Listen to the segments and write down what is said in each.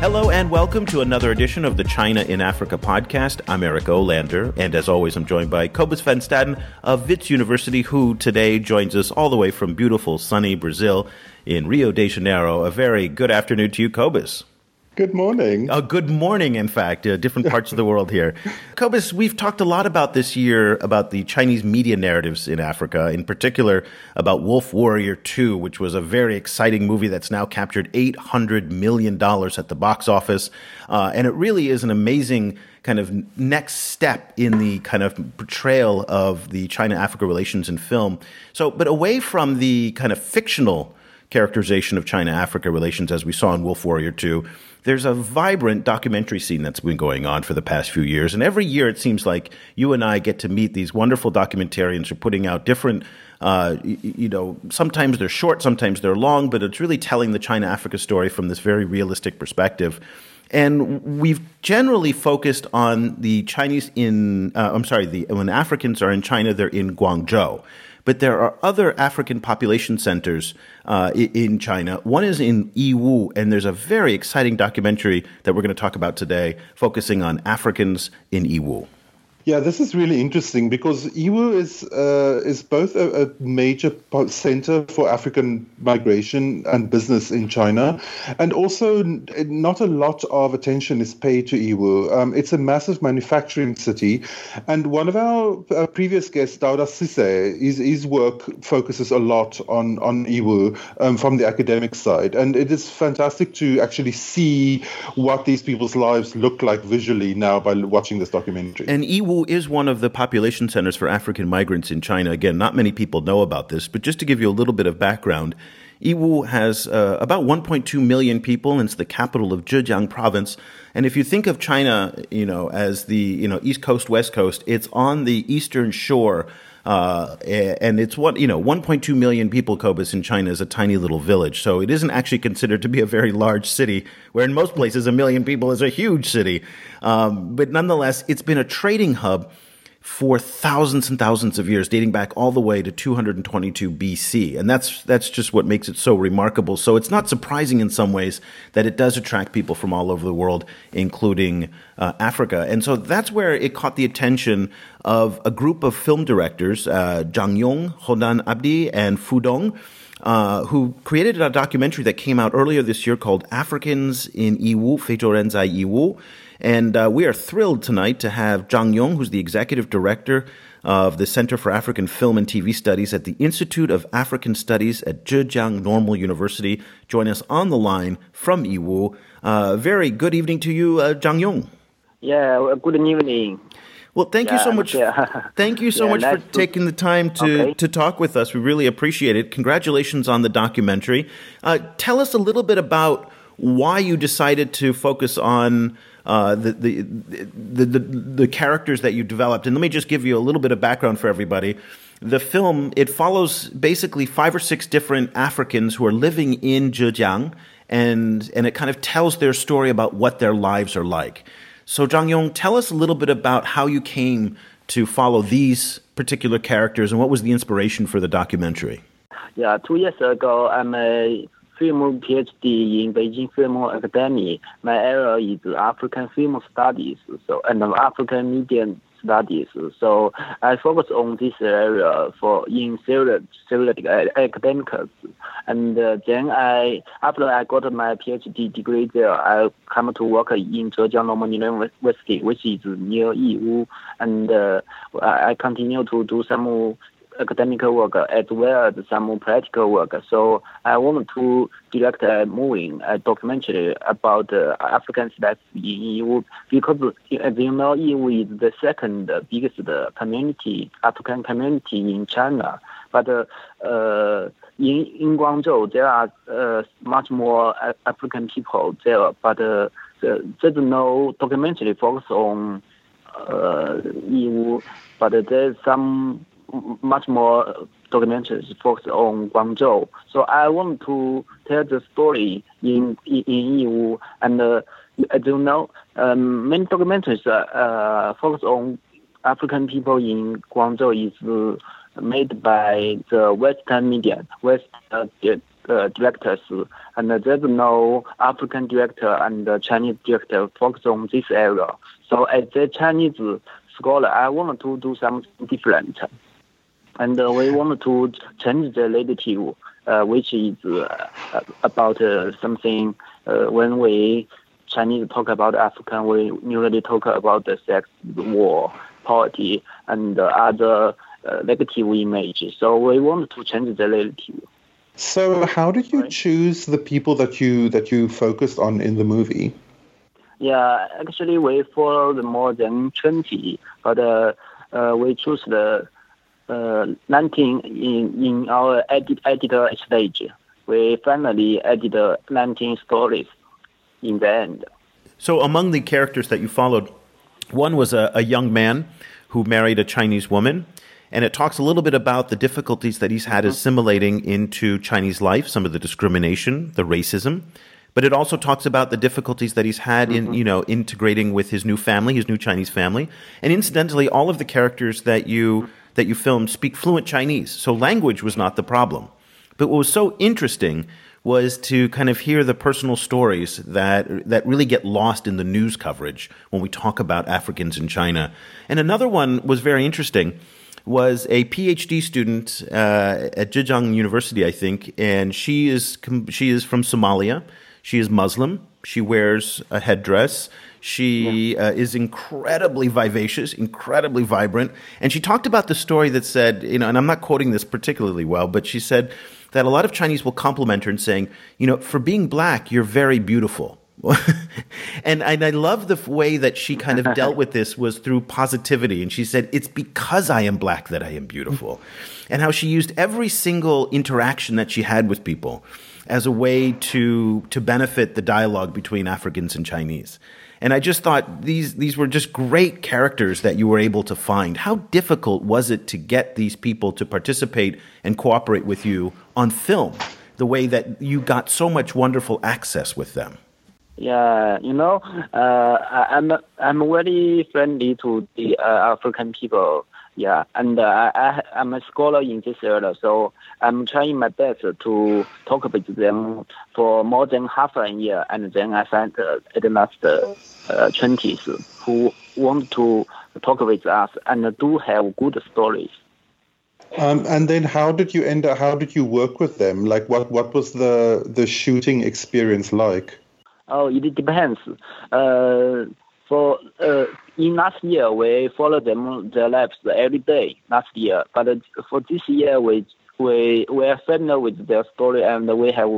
Hello and welcome to another edition of the China in Africa podcast. I'm Eric Olander, and as always, I'm joined by Cobus van Staden of Wits University, who today joins us all the way from beautiful, sunny Brazil in Rio de Janeiro. A very good afternoon to you, Cobus. Good morning. Uh, good morning, in fact, uh, different parts of the world here. Cobus, we've talked a lot about this year about the Chinese media narratives in Africa, in particular about Wolf Warrior 2, which was a very exciting movie that's now captured $800 million at the box office. Uh, and it really is an amazing kind of next step in the kind of portrayal of the China Africa relations in film. So, but away from the kind of fictional characterization of China Africa relations as we saw in Wolf Warrior 2, there's a vibrant documentary scene that's been going on for the past few years. And every year it seems like you and I get to meet these wonderful documentarians who are putting out different, uh, you, know, sometimes they're short, sometimes they're long, but it's really telling the China Africa story from this very realistic perspective. And we've generally focused on the Chinese in, uh, I'm sorry, the, when Africans are in China, they're in Guangzhou. But there are other African population centers uh, in China. One is in Yiwu, and there's a very exciting documentary that we're going to talk about today focusing on Africans in Yiwu. Yeah, this is really interesting because Yiwu is uh, is both a, a, major center for African migration and business in China, and also not a lot of attention is paid to Yiwu. Um, it's a massive manufacturing city, and one of our uh, previous guests, Dauda Sise, his, his work focuses a lot on on Yiwu um, from the academic side, and it is fantastic to actually see what these people's lives look like visually now by watching this documentary. And Is one of the population centers for African migrants in China. Again, not many people know about this, but just to give you a little bit of background, Yiwu has uh, about 1.2 million people, and it's the capital of Zhejiang province. And if you think of China, you know, as the you know East Coast, West Coast, it's on the eastern shore uh, and it's what, you know, 1.2 million people, Cobus, in China is a tiny little village. So it isn't actually considered to be a very large city, where in most places a million people is a huge city. Um, but nonetheless, it's been a trading hub for thousands and thousands of years, dating back all the way to 222 BC. And that's, that's just what makes it so remarkable. So it's not surprising in some ways that it does attract people from all over the world, including uh, Africa. And so that's where it caught the attention of a group of film directors, uh, Zhang Yong, Hodan Abdi, and Fu Dong. Uh, who created a documentary that came out earlier this year called Africans in Yiwu, Feizhou Yiwu. And uh, we are thrilled tonight to have Zhang Yong, who's the executive director of the Center for African Film and TV Studies at the Institute of African Studies at Zhejiang Normal University, join us on the line from Yiwu. Uh, very good evening to you, uh, Zhang Yong. Yeah, good evening. Well, thank yeah, you so much. Yeah. Thank you so yeah, much nice for taking the time to, okay. to talk with us. We really appreciate it. Congratulations on the documentary. Uh, tell us a little bit about why you decided to focus on uh, the, the, the, the, the characters that you developed. And let me just give you a little bit of background for everybody. The film, it follows basically five or six different Africans who are living in Zhejiang, and, and it kind of tells their story about what their lives are like. So, Zhang Yong, tell us a little bit about how you came to follow these particular characters and what was the inspiration for the documentary. Yeah, two years ago, I'm a film PhD in Beijing Film Academy. My area is African film studies, so and African media studies. So I focus on this area for in theoretic academics. And uh, then I, after I got my PhD degree there, I come to work in Zhejiang Normal University, which is near Yiwu, and uh, I continue to do some academic work as well as some practical work. So I want to direct a movie, a documentary about uh, African life in Yiwu because, as you know, Yiwu is the second biggest community, African community in China. But uh, in, in Guangzhou, there are uh, much more African people there, but uh, there's no documentary focus on uh, Yiwu, but there's some much more documentaries focused on Guangzhou. So I want to tell the story in in, in Yiwu, and uh, as you know, um, many documentaries uh, uh, focus on African people in Guangzhou is uh, made by the Western media, West uh, uh, directors, and there's no African director and Chinese director focus on this area. So as a Chinese scholar, I want to do something different, and uh, we wanted to change the narrative, uh, which is uh, about something when we Chinese talk about African, we usually talk about the sex, war, poverty, and other uh, negative image. So we want to change the narrative. So how did you choose the people that you that you focused on in the movie? Yeah, actually we followed more than twenty, but uh, uh, we choose the uh, 19 in in our edit, editor stage. We finally added 19 stories in the end. So among the characters that you followed, one was a, a young man who married a Chinese woman and it talks a little bit about the difficulties that he's had mm-hmm. assimilating into Chinese life, some of the discrimination, the racism. But it also talks about the difficulties that he's had in, mm-hmm. you know, integrating with his new family, his new Chinese family. And incidentally, all of the characters that you that you filmed speak fluent Chinese, so language was not the problem. But what was so interesting was to kind of hear the personal stories that that really get lost in the news coverage when we talk about Africans in China. And another one was very interesting was a PhD student uh, at Zhejiang University, I think, and she is she is from Somalia. She is Muslim. She wears a headdress. She yeah. uh, is incredibly vivacious, incredibly vibrant, and she talked about the story that said, you know, and I'm not quoting this particularly well, but she said that a lot of Chinese will compliment her and saying, you know, for being black, you're very beautiful. and, and I love the way that she kind of dealt with this was through positivity. And she said, It's because I am black that I am beautiful. And how she used every single interaction that she had with people as a way to, to benefit the dialogue between Africans and Chinese. And I just thought these, these were just great characters that you were able to find. How difficult was it to get these people to participate and cooperate with you on film, the way that you got so much wonderful access with them? Yeah, you know, uh, I'm I'm very friendly to the uh, African people. Yeah, and uh, I I'm a scholar in this area, so I'm trying my best to talk with them for more than half a year, and then I find uh, at last uh, twenties who want to talk with us and do have good stories. Um, and then, how did you end up? How did you work with them? Like, what what was the the shooting experience like? Oh, it depends. Uh, for uh, in last year we follow them their lives every day last year, but for this year we we we are familiar with their story and we have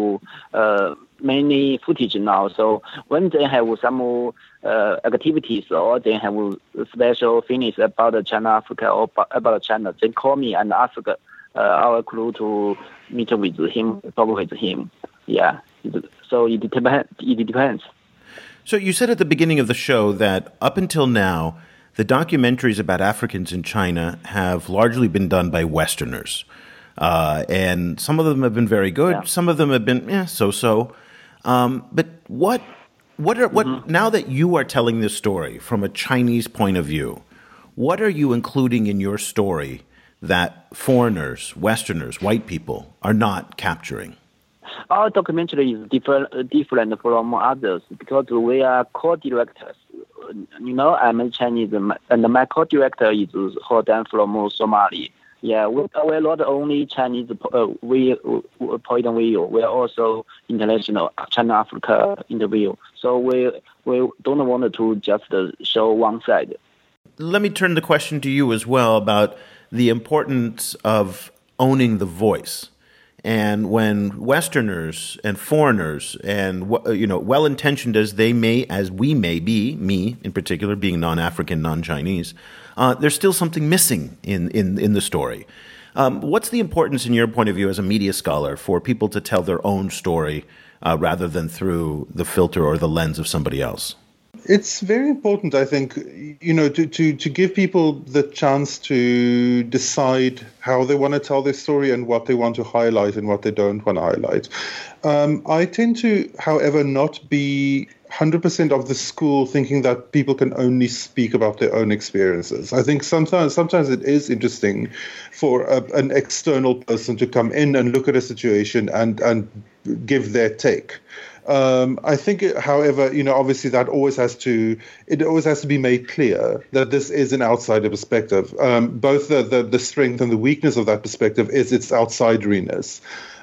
uh, many footage now. So when they have some uh, activities or they have special things about China, Africa or about China, they call me and ask uh, our crew to meet with him, talk with him. Yeah. So it depends. It depends. So you said at the beginning of the show that up until now, the documentaries about Africans in China have largely been done by Westerners, uh, and some of them have been very good. Yeah. Some of them have been yeah, so-so. Um, but what, what are what mm-hmm. now that you are telling this story from a Chinese point of view? What are you including in your story that foreigners, Westerners, white people are not capturing? Our documentary is different different from others because we are co-directors. You know, I'm a Chinese, and my co-director is Hodan from Somalia. Yeah, we, we're not only Chinese uh, we, uh, point of view, we're also international China Africa interview. So we we don't want to just show one side. Let me turn the question to you as well about the importance of owning the voice. And when Westerners and foreigners and you know well-intentioned as they may, as we may be, me in particular, being non-African, non-Chinese, uh, there's still something missing in in in the story. Um, what's the importance, in your point of view, as a media scholar, for people to tell their own story uh, rather than through the filter or the lens of somebody else? It's very important, I think, you know, to, to, to give people the chance to decide how they want to tell their story and what they want to highlight and what they don't want to highlight. Um, I tend to, however, not be 100% of the school thinking that people can only speak about their own experiences. I think sometimes sometimes it is interesting for a, an external person to come in and look at a situation and and give their take. Um, I think, however, you know, obviously that always has to it always has to be made clear that this is an outsider perspective. Um, both the, the, the strength and the weakness of that perspective is its outsideriness.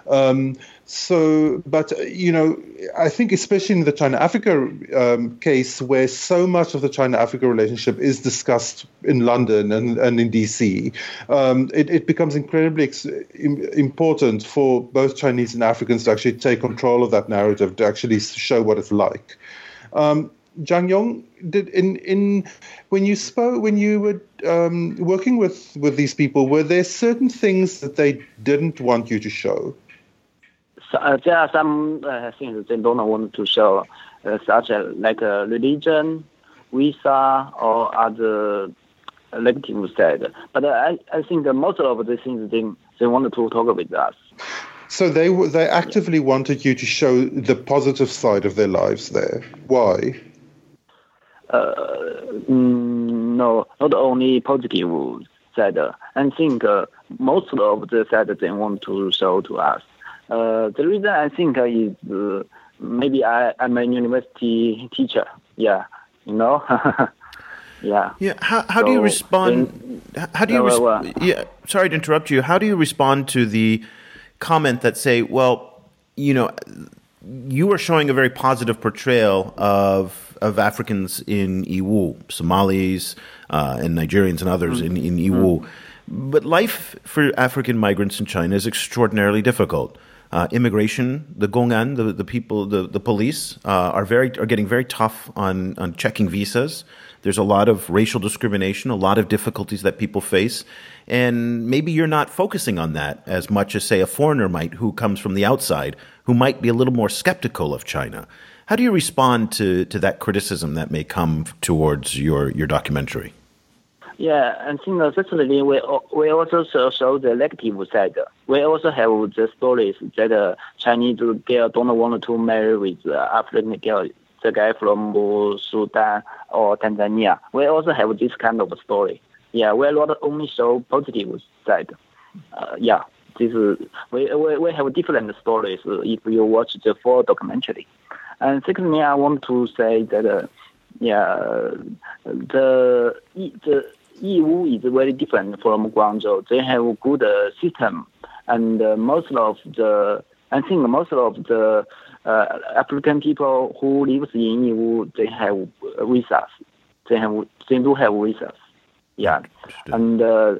Um, so, but you know, I think especially in the China-Africa um, case, where so much of the China-Africa relationship is discussed in London and, and in DC, um, it, it, becomes incredibly ex- important for both Chinese and Africans to actually take control of that narrative, to actually show what it's like. Um, Zhang Yong, did in in when you spoke when you were um, working with with these people, were there certain things that they didn't want you to show? Uh, there are some uh, things they don't want to show, uh, such as like religion, visa, or other negative side. But I, I think most of the things they, they want to talk with us. So they they actively wanted you to show the positive side of their lives there. Why? Uh, mm, no, not only positive side. I think uh, most of the side they want to show to us. Uh, the reason I think is uh, maybe I, I'm a university teacher. Yeah, you know. yeah. Yeah. How how so, do you respond? Then, how do you? Res- uh, yeah. Sorry to interrupt you. How do you respond to the comment that say, well, you know, you are showing a very positive portrayal of of Africans in Yiwu, Somalis uh, and Nigerians and others mm-hmm. in in Yiwu. Mm-hmm. But life for African migrants in China is extraordinarily difficult uh, immigration, the Gongan, the, the people, the, the police uh, are very are getting very tough on, on checking visas. There's a lot of racial discrimination, a lot of difficulties that people face, and maybe you're not focusing on that as much as say a foreigner might who comes from the outside, who might be a little more skeptical of China. How do you respond to, to that criticism that may come towards your, your documentary? Yeah, and think certainly we we also show the negative side. We also have the stories that uh, Chinese girl don't want to marry with uh, African girl, the guy from Sudan or Tanzania. We also have this kind of story. Yeah, we not only show positive side. Uh, yeah, this is, we, we we have different stories if you watch the full documentary. And secondly, I want to say that. Uh, yeah, the the Yiwu is very different from Guangzhou. They have a good uh, system, and uh, most of the I think most of the uh, African people who lives in Yiwu they have visas. They have they do have visas. Yeah, and uh,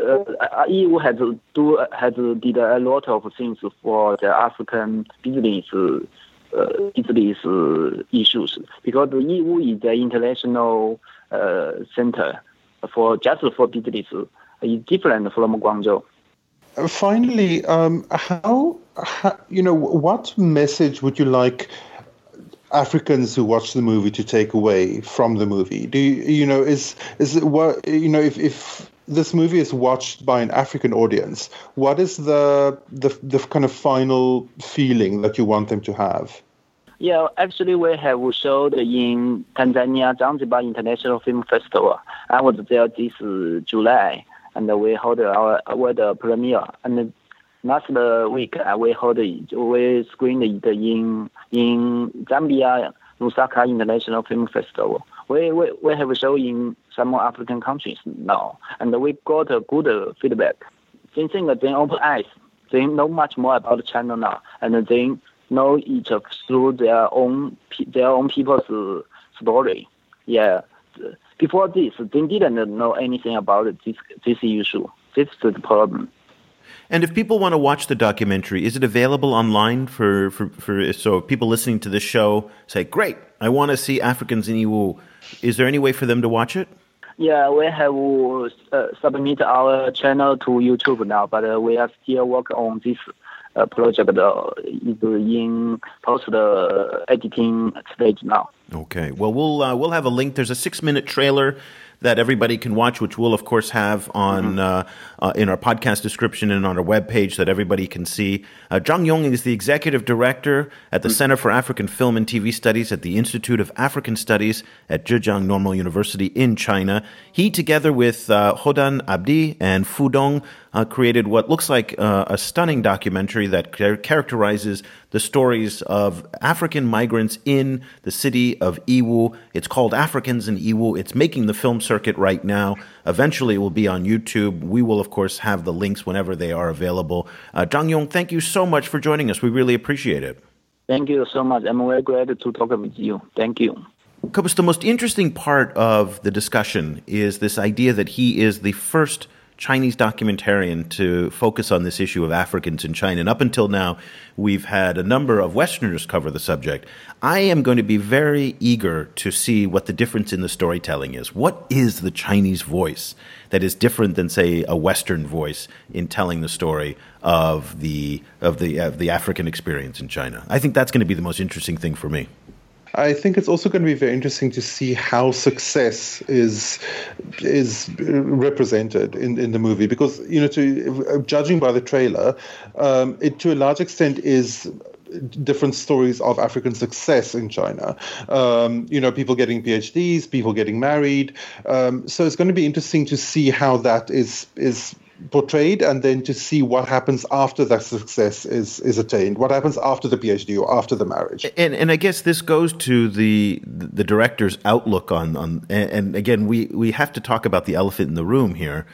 uh, Yiwu has do has did a lot of things for the African business. Uh, business issues because Yiwu is the international uh, center for just for business is different from Guangzhou. Uh, finally, um, how, how, you know what message would you like Africans who watch the movie to take away from the movie? Do you, you know is is it what you know if if this movie is watched by an African audience, what is the the the kind of final feeling that you want them to have? Yeah, actually, we have showed in Tanzania Zanzibar International Film Festival. I was there this July, and we hold our world premiere. And last week, uh, we hold we screened it in in Zambia Lusaka International Film Festival. We we, we have shown in some African countries now, and we got a good feedback. They think they open eyes. They know much more about China now, and they know each through their own their own people's story. Yeah. Before this, they didn't know anything about this this issue. This is the problem. And if people want to watch the documentary, is it available online for, for, for so people listening to this show say, Great, I want to see Africans in Yiwu. Is there any way for them to watch it? Yeah, we have uh, submitted our channel to YouTube now, but uh, we are still working on this uh, project uh, is in post editing stage now. Okay. Well, we'll uh, we'll have a link. There's a six minute trailer that everybody can watch, which we'll of course have on mm-hmm. uh, uh, in our podcast description and on our webpage that everybody can see. Uh, Zhang Yong is the executive director at the mm-hmm. Center for African Film and TV Studies at the Institute of African Studies at Zhejiang Normal University in China. He, together with uh, Hodan Abdi and Fu Dong, uh, created what looks like uh, a stunning documentary that char- characterizes the stories of African migrants in the city of Yiwu. It's called Africans in Yiwu. It's making the film circuit right now. Eventually, it will be on YouTube. We will, of course, have the links whenever they are available. Uh, Zhang Yong, thank you so much for joining us. We really appreciate it. Thank you so much. I'm very glad to talk with you. Thank you. Cobus, the most interesting part of the discussion is this idea that he is the first – Chinese documentarian to focus on this issue of Africans in China. And up until now, we've had a number of Westerners cover the subject. I am going to be very eager to see what the difference in the storytelling is. What is the Chinese voice that is different than, say, a Western voice in telling the story of the of the of the African experience in China? I think that's going to be the most interesting thing for me. I think it's also going to be very interesting to see how success is is represented in, in the movie because you know to judging by the trailer, um, it to a large extent is different stories of African success in China. Um, you know, people getting PhDs, people getting married. Um, so it's going to be interesting to see how that is is portrayed and then to see what happens after that success is is attained what happens after the phd or after the marriage and and i guess this goes to the the director's outlook on on and again we we have to talk about the elephant in the room here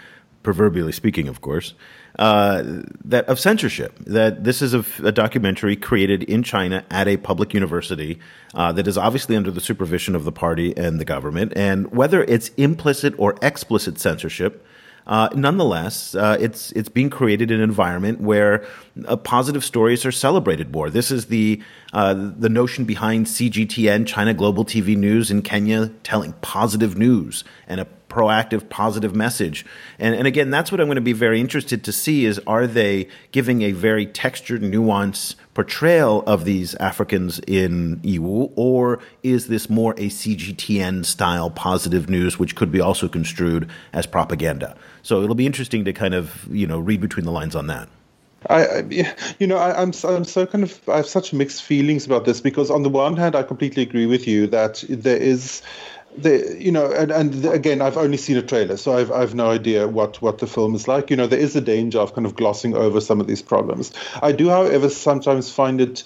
proverbially speaking of course uh, that of censorship. That this is a, a, documentary created in China at a public university uh, that is obviously under the supervision of the party and the government. And whether it's implicit or explicit censorship, uh, nonetheless, uh, it's it's being created in an environment where uh, positive stories are celebrated more. This is the uh, the notion behind CGTN, China Global TV News in Kenya, telling positive news and a proactive, positive message. And, and again, that's what I'm going to be very interested to see is are they giving a very textured, nuanced portrayal of these Africans in Yiwu, or is this more a CGTN style positive news, which could be also construed as propaganda? So it'll be interesting to kind of, you know, read between the lines on that. I, you know, I, I'm, I'm so kind of I have such mixed feelings about this because on the one hand, I completely agree with you that there is the you know and, and again i've only seen a trailer so i've i've no idea what what the film is like. You know there is a danger of kind of glossing over some of these problems. I do however sometimes find it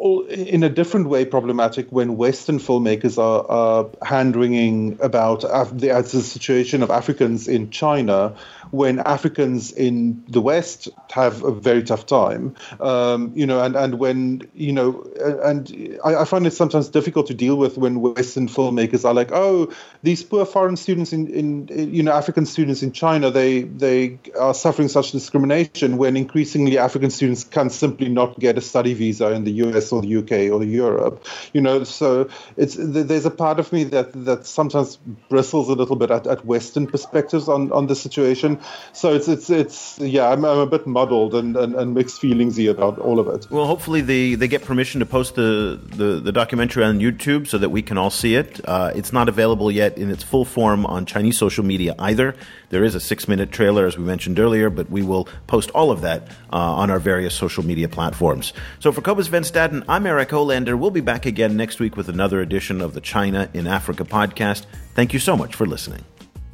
in a different way problematic when Western filmmakers are, are hand wringing about the, the situation of Africans in China when Africans in the West have a very tough time. Um, you know, and, and when, you know, and I, I, find it sometimes difficult to deal with when Western filmmakers are like, oh, these poor foreign students in, in, in you know, African students in China, they, they are suffering such discrimination when increasingly African students can simply not get a study visa in the US or the UK or Europe. You know, so it's there's a part of me that, that sometimes bristles a little bit at, at Western perspectives on, on the situation so it's it's it's yeah, I'm, I'm a bit muddled and, and, and mixed feelings here about all of it. Well, hopefully they, they get permission to post the, the, the documentary on YouTube so that we can all see it. Uh, it's not available yet in its full form on Chinese social media either. There is a six minute trailer, as we mentioned earlier, but we will post all of that uh, on our various social media platforms. So for Cobus Van Staden, I'm Eric Olander. We'll be back again next week with another edition of the China in Africa podcast. Thank you so much for listening.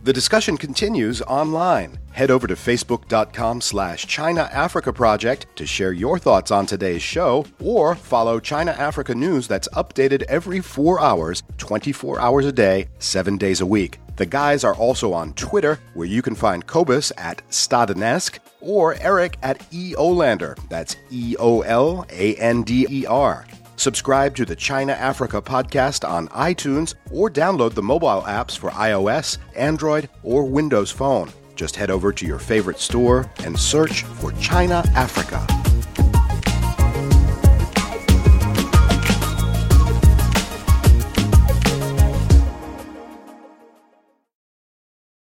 The discussion continues online. Head over to facebook.com slash China Africa Project to share your thoughts on today's show or follow China Africa News that's updated every four hours, 24 hours a day, seven days a week. The guys are also on Twitter, where you can find Cobus at Stadenesque or Eric at E. Olander. That's E O L A N D E R. Subscribe to the China Africa podcast on iTunes or download the mobile apps for iOS, Android, or Windows Phone. Just head over to your favorite store and search for China Africa.